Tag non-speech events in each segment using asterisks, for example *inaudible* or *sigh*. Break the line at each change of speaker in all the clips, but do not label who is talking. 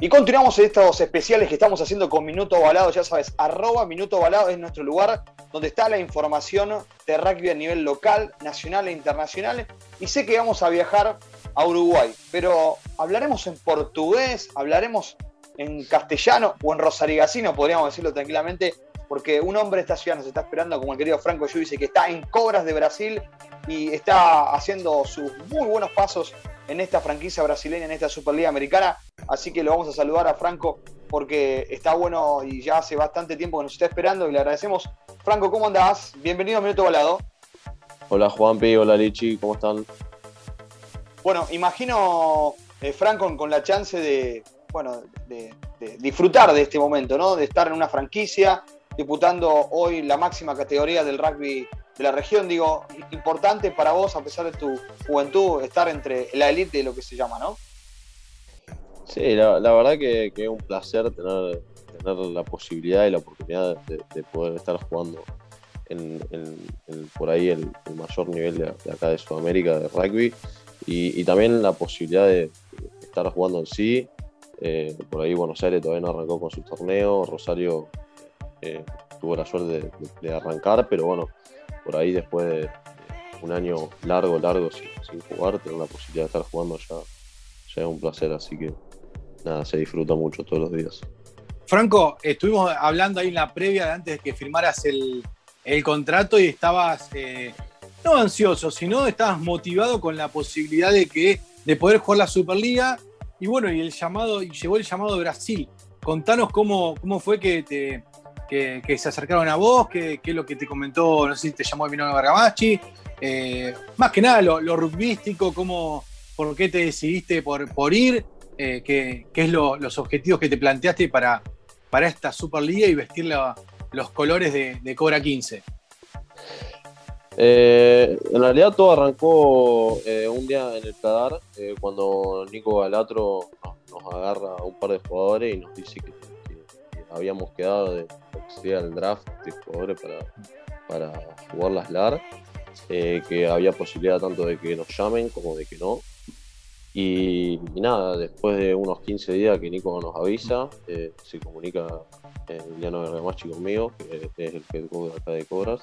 Y continuamos estos especiales que estamos haciendo con Minuto Balado, ya sabes, arroba Minuto Balado es nuestro lugar donde está la información de rugby a nivel local, nacional e internacional. Y sé que vamos a viajar a Uruguay, pero hablaremos en portugués, hablaremos en castellano o en rosarigacino, podríamos decirlo tranquilamente, porque un hombre de esta ciudad nos está esperando, como el querido Franco Yudice, que está en Cobras de Brasil y está haciendo sus muy buenos pasos en esta franquicia brasileña, en esta Superliga Americana. Así que lo vamos a saludar a Franco porque está bueno y ya hace bastante tiempo que nos está esperando y le agradecemos. Franco, ¿cómo andás? Bienvenido a Minuto Volado.
Hola Juanpi, hola Lichi, ¿cómo están?
Bueno, imagino, eh, Franco, con la chance de, bueno, de, de, disfrutar de este momento, ¿no? De estar en una franquicia, disputando hoy la máxima categoría del rugby de la región, digo, importante para vos, a pesar de tu juventud, estar entre la élite de lo que se llama, ¿no?
Sí, la, verdad que, es un placer tener, tener la posibilidad y la oportunidad de, poder estar jugando en, por ahí el, mayor nivel de, acá de Sudamérica de rugby y, también la posibilidad de estar jugando en sí. Eh, por ahí Buenos Aires todavía no arrancó con su torneo, Rosario eh, tuvo la suerte de, arrancar, pero bueno, por ahí después de un año largo, largo sin, jugar, tener la posibilidad de estar jugando ya, ya es un placer, así que nada, se disfruta mucho todos los días.
Franco, estuvimos hablando ahí en la previa antes de que firmaras el, contrato y estabas eh, no ansioso, sino estabas motivado con la posibilidad de que de poder jugar la Superliga y bueno, y el llamado, y llegó el llamado de Brasil. Contanos cómo, cómo fue que te, que, se acercaron a vos, qué, es lo que te comentó, no sé si te llamó Emiliano Bergamachi, eh, más que nada lo, lo cómo, por qué te decidiste por, por ir, eh, qué, es los objetivos que te planteaste para, para esta Superliga y vestir los colores de, Cobra 15.
Eh, en realidad todo arrancó un día en el Cadar, cuando Nico Galatro nos, agarra a un par de jugadores y nos dice que, habíamos quedado de, sea el draft de jugadores para, para jugar las LAR, eh, que había posibilidad tanto de que nos llamen como de que no. Y, nada, después de unos 15 días que Nico nos avisa, eh, se comunica Emiliano Bergamachi conmigo, que es el head coach acá de Cobras.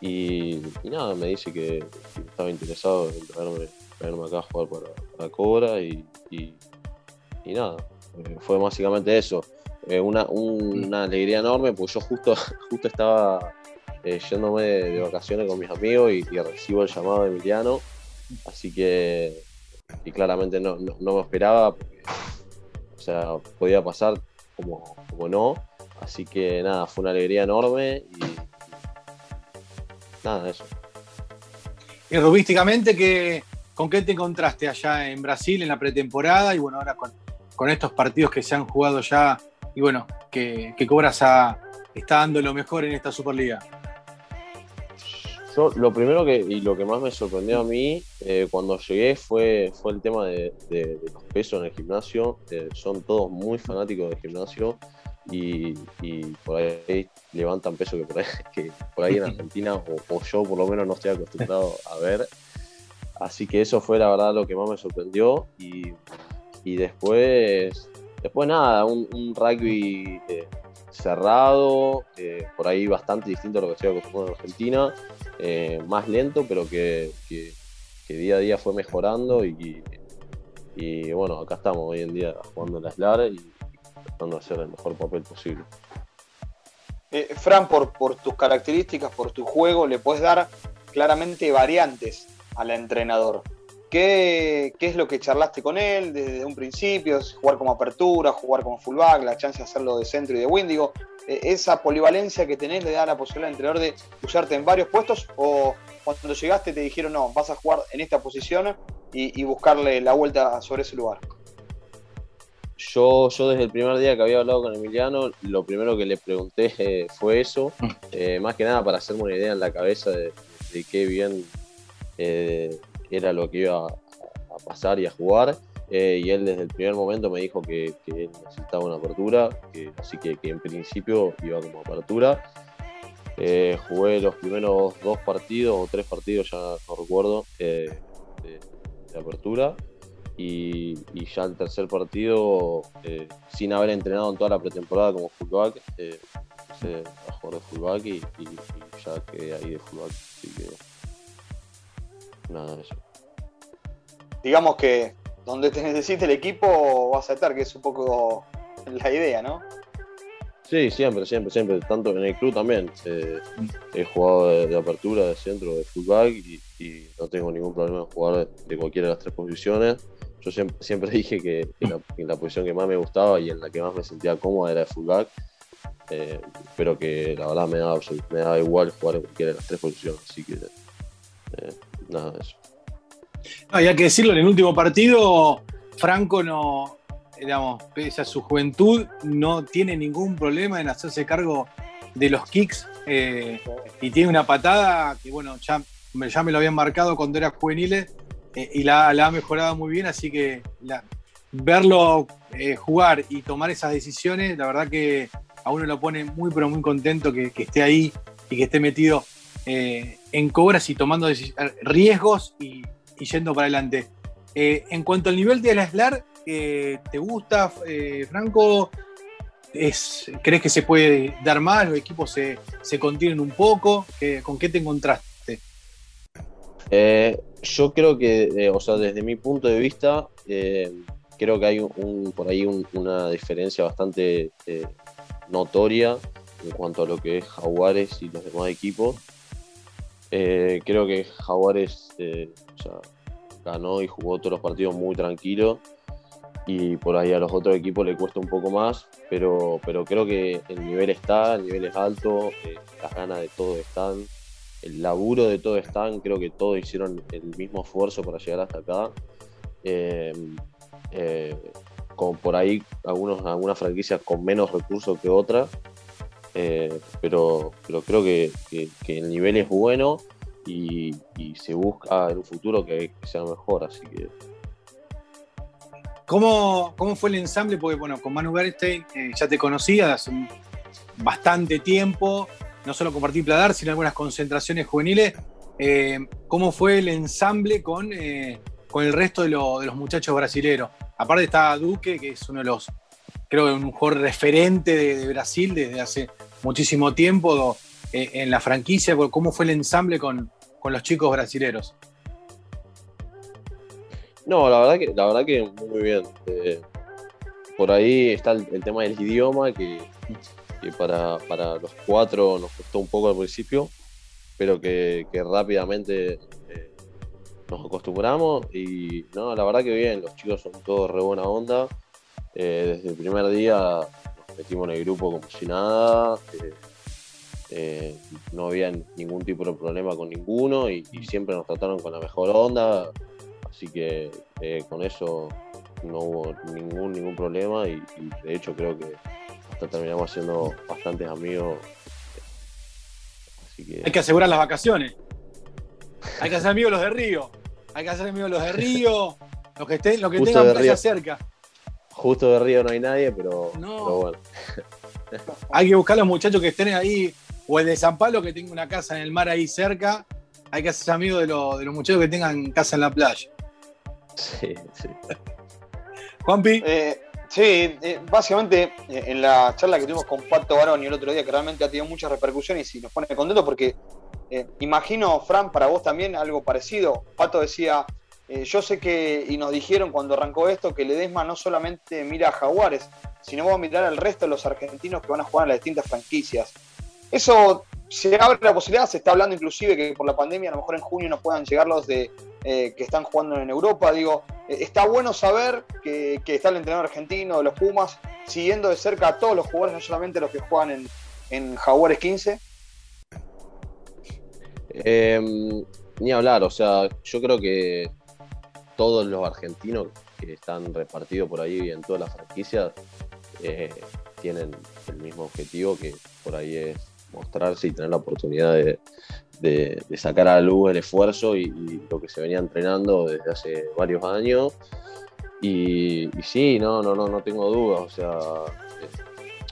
Y, nada, me dice que, estaba interesado en traerme, acá a jugar para, para Cobra y, y, nada, eh, fue básicamente eso. Eh, una, una, alegría enorme, pues yo justo, *laughs* justo estaba eh, yéndome de, vacaciones con mis amigos y, recibo el llamado de Emiliano, así que y claramente no, me esperaba, o sea, podía pasar como, como no, así que nada, fue una alegría enorme y nada, eso.
Y rubísticamente, que, ¿con qué te encontraste allá en Brasil en la pretemporada y bueno, ahora con, con estos partidos que se han jugado ya y bueno, que, Cobras está dando lo mejor en esta Superliga.
Yo lo primero que y lo que más me sorprendió a mí eh, cuando llegué fue, fue el tema de, los pesos en el gimnasio. Eh, son todos muy fanáticos del gimnasio y, por ahí levantan peso que por ahí, *laughs* que por ahí en Argentina o, yo por lo menos no estoy acostumbrado a ver. Así que eso fue la verdad lo que más me sorprendió y después Después nada, un, rugby eh, cerrado, eh, por ahí bastante distinto a lo que estoy acostumbrado en Argentina, eh, más lento, pero que, día a día fue mejorando y, bueno, acá estamos hoy en día jugando en la SLAR y tratando de hacer el mejor papel posible.
Fran, por tus características, por tu juego, le puedes dar claramente variantes al entrenador. ¿Qué, es lo que charlaste con él desde un principio? ¿Jugar como apertura, jugar como fullback, la chance de hacerlo de centro y de Windigo? Eh, ¿Esa polivalencia que tenés le da la posibilidad al entrenador de usarte en varios puestos? ¿O cuando llegaste te dijeron, no, vas a jugar en esta posición y, buscarle la vuelta sobre ese lugar?
Yo, yo desde el primer día que había hablado con Emiliano, lo primero que le pregunté eh, fue eso, mm. eh, más que nada para hacerme una idea en la cabeza de, qué bien era lo que iba a, pasar y a jugar. Eh, y él desde el primer momento me dijo que, él necesitaba una apertura, así que, en principio iba como apertura. Eh, jugué los primeros dos partidos o tres partidos, ya no recuerdo, eh, de, apertura. y, ya el tercer partido, sin haber entrenado en toda la pretemporada como fullback, eh, a jugar de fullback y, ya quedé ahí de fullback. Así que nada, eso.
Digamos que donde te necesite el equipo vas a estar, que es un poco la idea, ¿no?
Sí, siempre, siempre, siempre. Tanto en el club también. Eh, he jugado de, apertura, de centro, de fullback y, no tengo ningún problema en jugar de, cualquiera de las tres posiciones. Yo siempre, *laughs* dije que, la, posición que más me gustaba y en la que más me sentía cómoda era de fullback. Eh, pero que la verdad me da, me da igual jugar en cualquiera de las tres posiciones. Así que eh, nada de eso.
Hay que decirlo, en el último partido Franco no, digamos, pese a su juventud, no tiene ningún problema en hacerse cargo de los kicks eh, y tiene una patada que, bueno, ya, me lo habían marcado cuando era juvenil eh, y la, ha mejorado muy bien, así que verlo eh, jugar y tomar esas decisiones, la verdad que a uno lo pone muy, pero muy contento que, esté ahí y que esté metido en cobras y tomando riesgos y, yendo para adelante. en cuanto al nivel de la SLAR, ¿Te gusta, eh, Franco? Es, ¿Crees que se puede dar más? ¿Los equipos se, contienen un poco? ¿Con qué te encontraste?
Eh, yo creo que, eh, o sea, desde mi punto de vista, creo que hay un, por ahí una diferencia bastante notoria en cuanto a lo que es Jaguares y los demás equipos. creo que Jaguares ganó y jugó todos los partidos muy tranquilo y por ahí a los otros equipos le cuesta un poco más, pero, pero creo que el nivel está, el nivel es alto, eh, las ganas de todo están, el laburo de todo están, creo que todos hicieron el mismo esfuerzo para llegar hasta acá. Eh, eh, como por ahí algunos, algunas franquicias con menos recursos que otras, pero, pero creo que, el nivel es bueno y, se busca en un futuro que sea mejor, así que
¿Cómo, ¿Cómo, fue el ensamble? Porque, bueno, con Manu Bernstein eh, ya te conocía hace bastante tiempo, no solo compartir Pladar, sino algunas concentraciones juveniles. Eh, ¿Cómo fue el ensamble con, eh, con el resto de, los muchachos brasileños? Aparte está Duque, que es uno de los, creo que un jugador referente de, Brasil desde hace muchísimo tiempo en la franquicia. ¿Cómo fue el ensamble con, con los chicos brasileños?
No, la verdad que, la verdad que muy bien. Eh, por ahí está el, tema del idioma, que, para, los cuatro nos costó un poco al principio, pero que, rápidamente eh, nos acostumbramos y no, la verdad que bien, los chicos son todos re buena onda. Eh, desde el primer día nos metimos en el grupo como si nada. No había ningún tipo de problema con ninguno y siempre nos trataron con la mejor onda Así que eh, con eso no hubo ningún, ningún problema y, de hecho creo que hasta terminamos siendo bastantes amigos.
Hay que asegurar las vacaciones. Hay que hacer amigos los de Río. Hay que hacer amigos los de Río. *laughs* Los que, estén, los que tengan playa cerca.
Justo de Río no hay nadie, pero, bueno.
Hay que buscar a los muchachos que estén ahí, o el de San Pablo que tenga una casa en el mar ahí cerca. Hay que hacer amigos de, de los muchachos que tengan casa en la playa.
Sí, sí.
Juanpi.
Eh, sí, eh, básicamente eh, en la charla que tuvimos con Pato Barón y el otro día, que realmente ha tenido muchas repercusiones y nos pone contentos porque imagino, Fran, para vos también algo parecido. Pato decía, yo sé que, y nos dijeron cuando arrancó esto, que Ledesma no solamente mira a Jaguares, sino va a mirar al resto de los argentinos que van a jugar en las distintas franquicias. Eso se abre la posibilidad, se está hablando inclusive que por la pandemia a lo mejor en junio no puedan llegar los de eh, que están jugando en Europa. Digo, eh, está bueno saber que, está el entrenador argentino de los Pumas siguiendo de cerca a todos los jugadores, no solamente los que juegan en, en Jaguares 15.
Em, ni hablar, o sea, yo creo que todos los argentinos que están repartidos por ahí en todas las franquicias eh, tienen el mismo objetivo que por ahí es mostrarse y tener la oportunidad de, sacar a la luz el esfuerzo y, lo que se venía entrenando desde hace varios años. Y, sí, no, no, no, no tengo dudas. O sea, eh,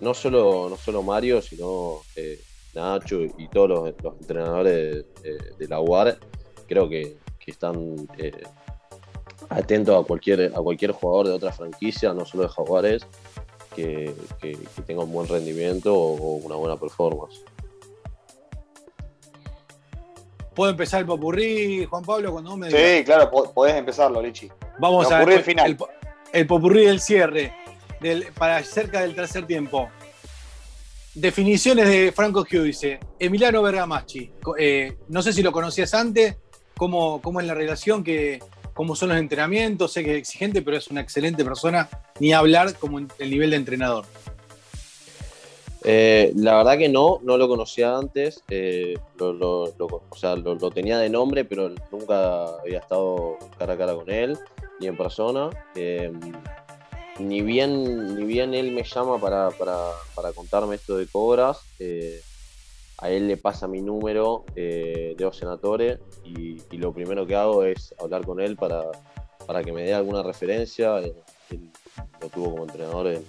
no solo, no solo Mario, sino eh, Nacho y todos los, entrenadores de, la UAR, creo que, están eh, atento a cualquier, a cualquier jugador de otra franquicia, no solo de Jaguares, que, que, tenga un buen rendimiento o, una buena performance.
¿Puedo empezar el popurrí, Juan Pablo, cuando me
Sí, claro, podés empezarlo, Lichi.
Vamos a ver el, final. El, popurrí del cierre, para cerca del tercer tiempo. Definiciones de Franco Hugh dice, Emiliano Bergamaschi, eh, no sé si lo conocías antes, cómo, cómo es la relación que, cómo son los entrenamientos, sé que es exigente, pero es una excelente persona, ni hablar como el nivel de entrenador.
Eh, la verdad que no, no lo conocía antes, eh, lo, o sea, lo, tenía de nombre, pero nunca había estado cara a cara con él, ni en persona. Eh, ni, bien, ni bien él me llama para, para contarme esto de cobras, a él le pasa mi número eh, de Senatore y, lo primero que hago es hablar con él para, para que me dé alguna referencia. Él, lo tuvo como entrenador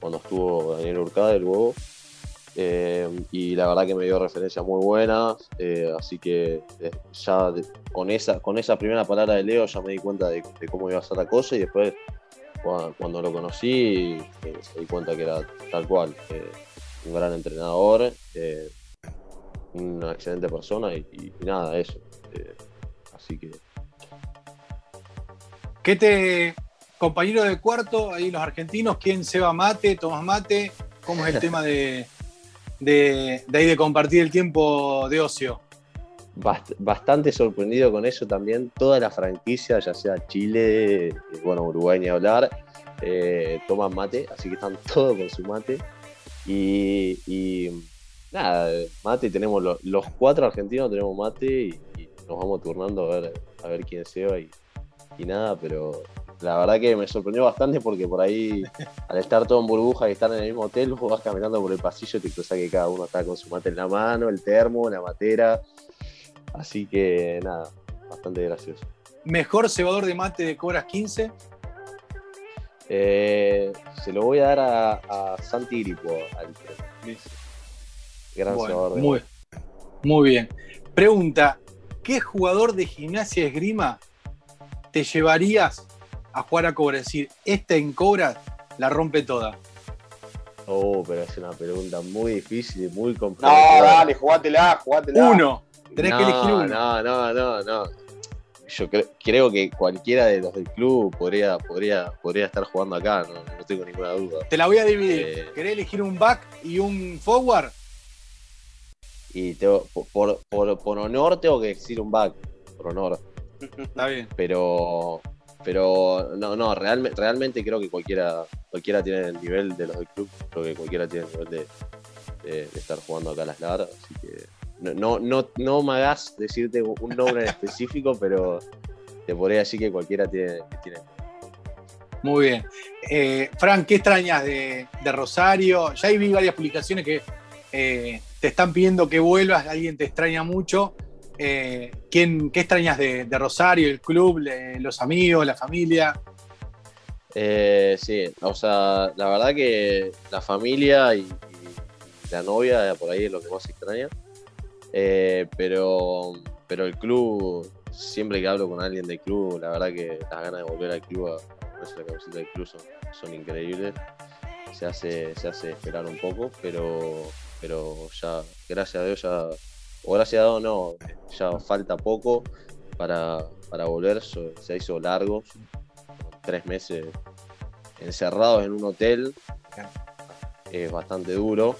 cuando estuvo Daniel Urcade luego. Eh, y la verdad que me dio referencias muy buenas, eh, así que eh, ya con, esa, con esa primera palabra de Leo ya me di cuenta de, cómo iba a ser la cosa y después cuando, lo conocí me di cuenta que era tal cual, un gran entrenador, una excelente persona y, nada, eso. Eh, así que.
¿Qué te. Compañero de cuarto, ahí los argentinos, ¿quién se va mate? ¿Tomás mate? ¿Cómo es el *laughs* tema de, de, ahí de compartir el tiempo de ocio?
bastante sorprendido con eso también. Toda la franquicia, ya sea Chile, bueno, Uruguay ni hablar, eh, toman mate, así que están *laughs* todos con su mate. y nada, mate, tenemos los, cuatro argentinos tenemos mate y, nos vamos turnando a ver, a ver quién se va y, nada, pero la verdad que me sorprendió bastante porque por ahí, *laughs* al estar todo en burbuja y estar en el mismo hotel, vos vas caminando por el pasillo y te cruzas que cada uno está con su mate en la mano, el termo, la matera. Así que nada, bastante gracioso.
¿Mejor cebador de mate de Cobras 15?
Eh, se lo voy a dar a, Santi Gripo, al
muy, muy bien. Pregunta: ¿qué jugador de gimnasia esgrima te llevarías a jugar a Cobra? Es decir, este en Cobra la rompe toda.
Oh, pero es una pregunta muy difícil y muy complicada.
No, dale, jugátela, jugátela.
Uno. Tenés que elegir uno.
No, no, no, no. Yo creo que cualquiera de los del club podría, podría, podría estar jugando acá, no, tengo ninguna duda.
Te la voy a dividir. Eh, ¿Querés elegir un back y un forward?
Y por, por, honor tengo que decir un back, por honor.
Está bien.
Pero, pero no, no, realmente, realmente creo que cualquiera, cualquiera tiene el nivel de los del club, creo que cualquiera tiene el nivel de, estar jugando acá a las largas, así que no, no, no me hagas decirte un nombre en específico, *laughs* pero te podría decir que cualquiera tiene, tiene
muy bien. Eh, Frank, ¿qué extrañas de, Rosario? Ya vi varias publicaciones que eh, te están pidiendo que vuelvas, alguien te extraña mucho. Eh, ¿quién, ¿Qué extrañas de, Rosario, el club, los amigos, la familia?
Eh, sí, o sea, la verdad que la familia y, la novia por ahí es lo que más extraña. Eh, pero, pero el club, siempre que hablo con alguien del club, la verdad que las ganas de volver al club a la camiseta del club son, increíbles. Se hace, se hace esperar un poco, pero, pero ya, gracias a Dios, ya, o gracias a Dios no, ya falta poco para, volver, se hizo largo, tres meses encerrados en un hotel, es bastante duro,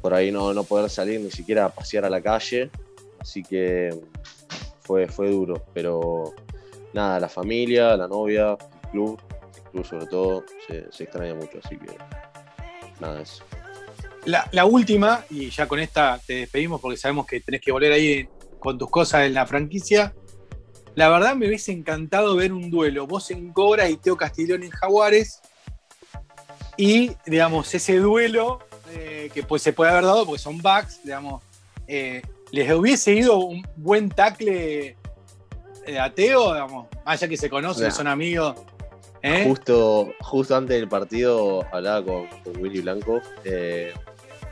por ahí no, no poder salir ni siquiera a pasear a la calle, así que fue, fue duro, pero nada, la familia, la novia, el club, el club sobre todo, se, se extraña mucho, así que nada, eso.
La, última, y ya con esta te despedimos porque sabemos que tenés que volver ahí con tus cosas en la franquicia. La verdad me hubiese encantado ver un duelo, vos en Cobra y Teo Castiglione en Jaguares. Y, digamos, ese duelo eh, que pues se puede haber dado porque son backs, digamos, eh, les hubiese ido un buen tackle eh, a Teo, digamos, allá que se conocen, son amigos.
Justo, justo antes del partido hablaba con, Willy Blanco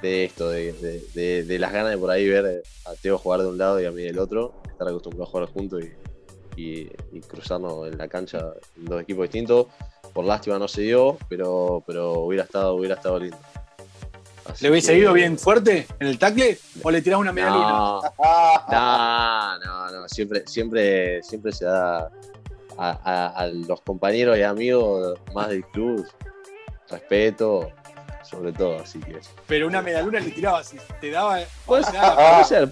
de esto, de, las ganas de por ahí ver a Teo jugar de un lado y a mí del otro, estar acostumbrado a jugar juntos y, cruzarnos en la cancha en dos equipos distintos. Por lástima no se dio, pero, pero hubiera estado, hubiera estado lindo.
¿Le hubiese ido bien fuerte en el tackle o le tirás una media
no, *laughs* No, no, no, siempre, siempre, siempre se da a, los compañeros y amigos más del club. Respeto, sobre todo, así que.
Pero una medaluna le tirabas, te daba.
Puede, puede ser,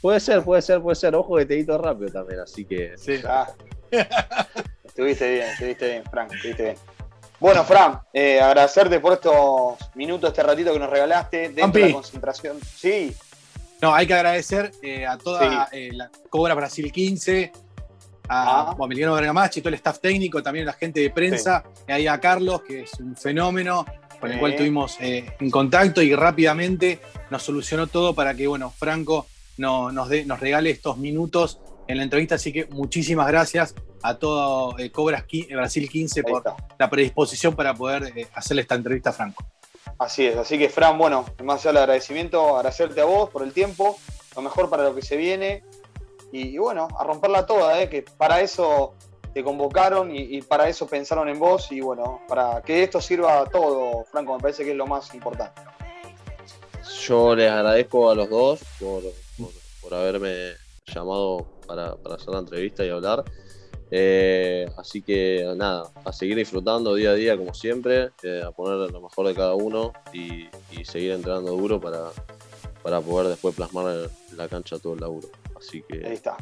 puede ser, puede ser, puede ser. Ojo que te edito rápido también, así que.
Sí. Ah. *laughs* estuviste bien, estuviste bien, Frank, estuviste bien. Bueno, Fran, eh, agradecerte por estos minutos, este ratito que nos regalaste dentro de la concentración. Sí.
No, hay que agradecer eh, a toda eh, la Cobra Brasil 15, a ah. Emiliano Bergamachi, todo el staff técnico, también la gente de prensa, y ahí a Carlos, que es un fenómeno, con el cual estuvimos en contacto y rápidamente nos solucionó todo para que, bueno, Franco nos, nos regale estos minutos en la entrevista, así que muchísimas gracias a todo eh, Cobras eh, Brasil 15 por la predisposición para poder eh, hacerle esta entrevista a Franco.
Así es, así que Fran, bueno, más allá del agradecimiento, agradecerte a vos por el tiempo, lo mejor para lo que se viene. Y, bueno, a romperla toda, que para eso te convocaron y, para eso pensaron en vos y bueno, para que esto sirva a todo, Franco, me parece que es lo más importante.
Yo les agradezco a los dos por, por haberme llamado para, hacer la entrevista y hablar. Eh, así que nada, a seguir disfrutando día a día como siempre, eh, a poner lo mejor de cada uno y, seguir entrenando duro para, para poder después plasmar en la cancha todo el laburo. Así que
Ahí está.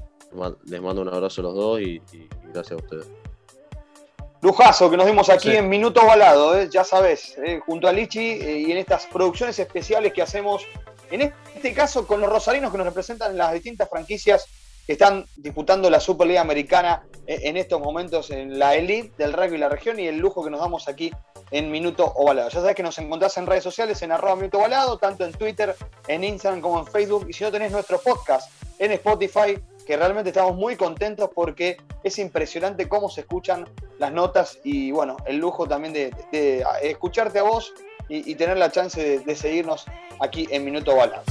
Les mando un abrazo a los dos y, gracias a ustedes.
Lujazo que nos dimos aquí en Minuto Balado, eh, ya sabes, junto a Lichi y en estas producciones especiales que hacemos, en este caso con los rosarinos que nos representan en las distintas franquicias que están disputando la Superliga Americana eh, en estos momentos en la elite del rugby y la región y el lujo que nos damos aquí en Minuto Ovalado. Ya sabes que nos encontrás en redes sociales en arroba Minuto Ovalado, tanto en Twitter, en Instagram como en Facebook. Y si no tenés nuestro podcast en Spotify, que realmente estamos muy contentos porque es impresionante cómo se escuchan las notas y bueno, el lujo también de, escucharte a vos y, tener la chance de, seguirnos aquí en Minuto Ovalado.